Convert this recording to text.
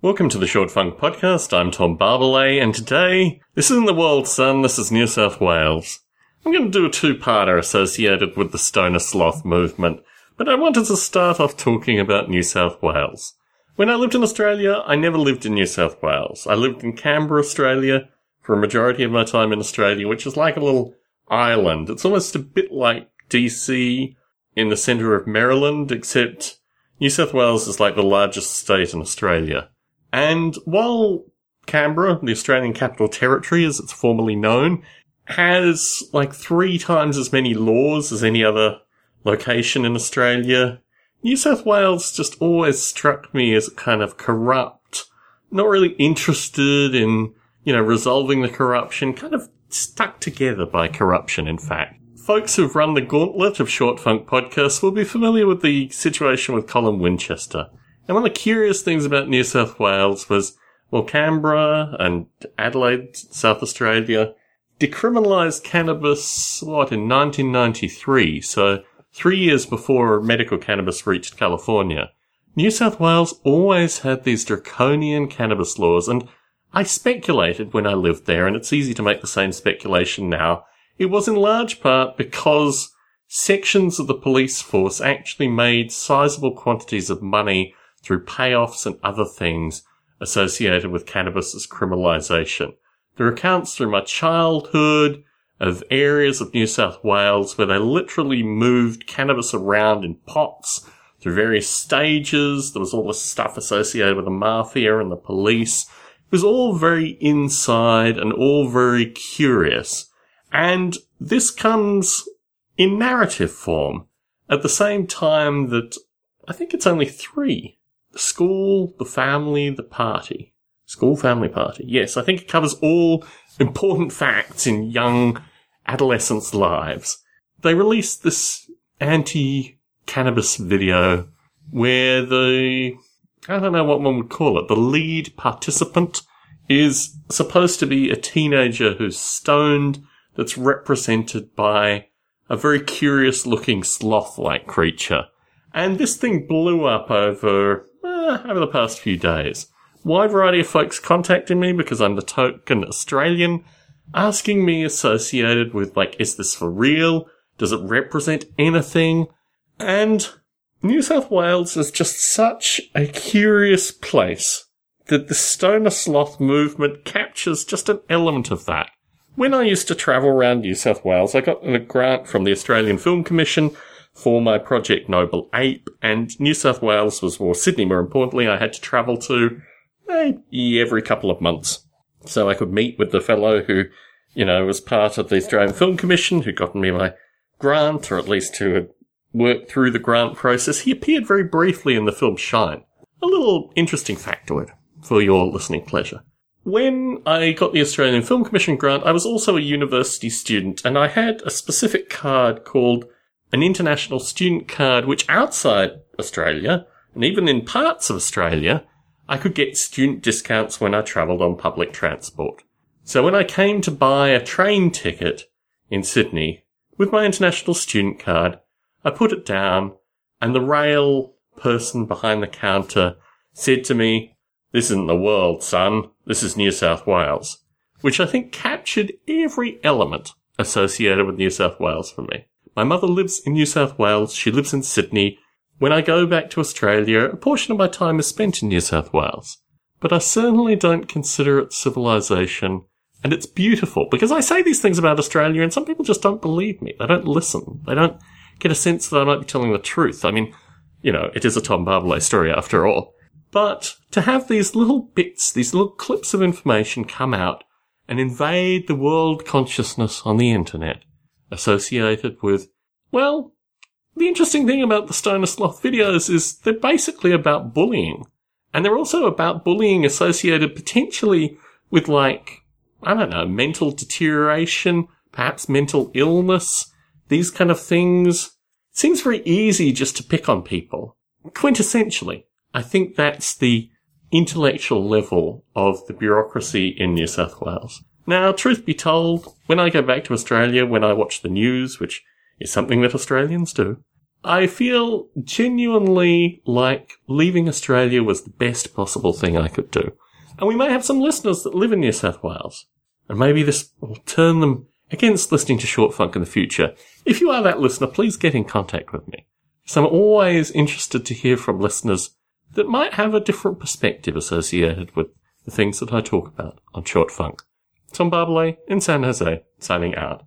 Welcome to the Short Funk Podcast. I'm Tom Barbalet, and today, this isn't the world, son, this is New South Wales. I'm going to do a two-parter associated with the Stoner Sloth movement, but I wanted to start off talking about New South Wales. When I lived in Australia, I never lived in New South Wales. I lived in Canberra, Australia, for a majority of my time in Australia, which is like a little island. It's almost a bit like DC in the centre of Maryland, except New South Wales is like the largest state in Australia. And while Canberra, the Australian Capital Territory as it's formerly known, has like three times as many laws as any other location in Australia, New South Wales just always struck me as kind of corrupt, not really interested in, you know, resolving the corruption, kind of stuck together by corruption, in fact. Folks who've run the gauntlet of Short Funk podcasts will be familiar with the situation with Colin Winchester. And one of the curious things about New South Wales was, well, Canberra and Adelaide, South Australia, decriminalised cannabis, what, in 1993, so three years before medical cannabis reached California. New South Wales always had these draconian cannabis laws, and I speculated when I lived there, and it's easy to make the same speculation now. It was in large part because sections of the police force actually made sizable quantities of money through payoffs and other things associated with cannabis's criminalisation. There are accounts through my childhood of areas of New South Wales where they literally moved cannabis around in pots through various stages. There was all this stuff associated with the mafia and the police. It was all very inside and all very curious. And this comes in narrative form at the same time that I think it's only three school, the family, the party. School, family, party. Yes, I think it covers all important facts in young adolescents' lives. They released this anti-cannabis video where the, I don't know what one would call it, the lead participant is supposed to be a teenager who's stoned that's represented by a very curious looking sloth like creature. And this thing blew up over Eh, over the past few days. Wide variety of folks contacting me because I'm the token Australian, asking me associated with like, is this for real? Does it represent anything? And New South Wales is just such a curious place that the stoner sloth movement captures just an element of that. When I used to travel around New South Wales, I got a grant from the Australian Film Commission for my project Noble Ape, and New South Wales was, or Sydney more importantly, I had to travel to maybe every couple of months. So I could meet with the fellow who, you know, was part of the Australian Film Commission, who got me my grant, or at least who had worked through the grant process. He appeared very briefly in the film Shine. A little interesting factoid for your listening pleasure. When I got the Australian Film Commission grant, I was also a university student, and I had a specific card called an international student card, which outside Australia, and even in parts of Australia, I could get student discounts when I travelled on public transport. So when I came to buy a train ticket in Sydney with my international student card, I put it down and the rail person behind the counter said to me, this isn't the world, son. This is New South Wales, which I think captured every element associated with New South Wales for me. My mother lives in New South Wales. She lives in Sydney. When I go back to Australia, a portion of my time is spent in New South Wales. But I certainly don't consider it civilization. And it's beautiful because I say these things about Australia and some people just don't believe me. They don't listen. They don't get a sense that I might be telling the truth. I mean, you know, it is a Tom Barbalet story after all. But to have these little bits, these little clips of information come out and invade the world consciousness on the internet associated with, well, the interesting thing about the Stoner Sloth videos is they're basically about bullying. And they're also about bullying associated potentially with like, I don't know, mental deterioration, perhaps mental illness, these kind of things. It seems very easy just to pick on people. Quintessentially, I think that's the intellectual level of the bureaucracy in New South Wales. Now, truth be told, when I go back to Australia, when I watch the news, which is something that Australians do, I feel genuinely like leaving Australia was the best possible thing I could do. And we may have some listeners that live in New South Wales. And maybe this will turn them against listening to Short Funk in the future. If you are that listener, please get in contact with me. So I'm always interested to hear from listeners that might have a different perspective associated with the things that I talk about on Short Funk. Tom Barbalet in San Jose, signing out.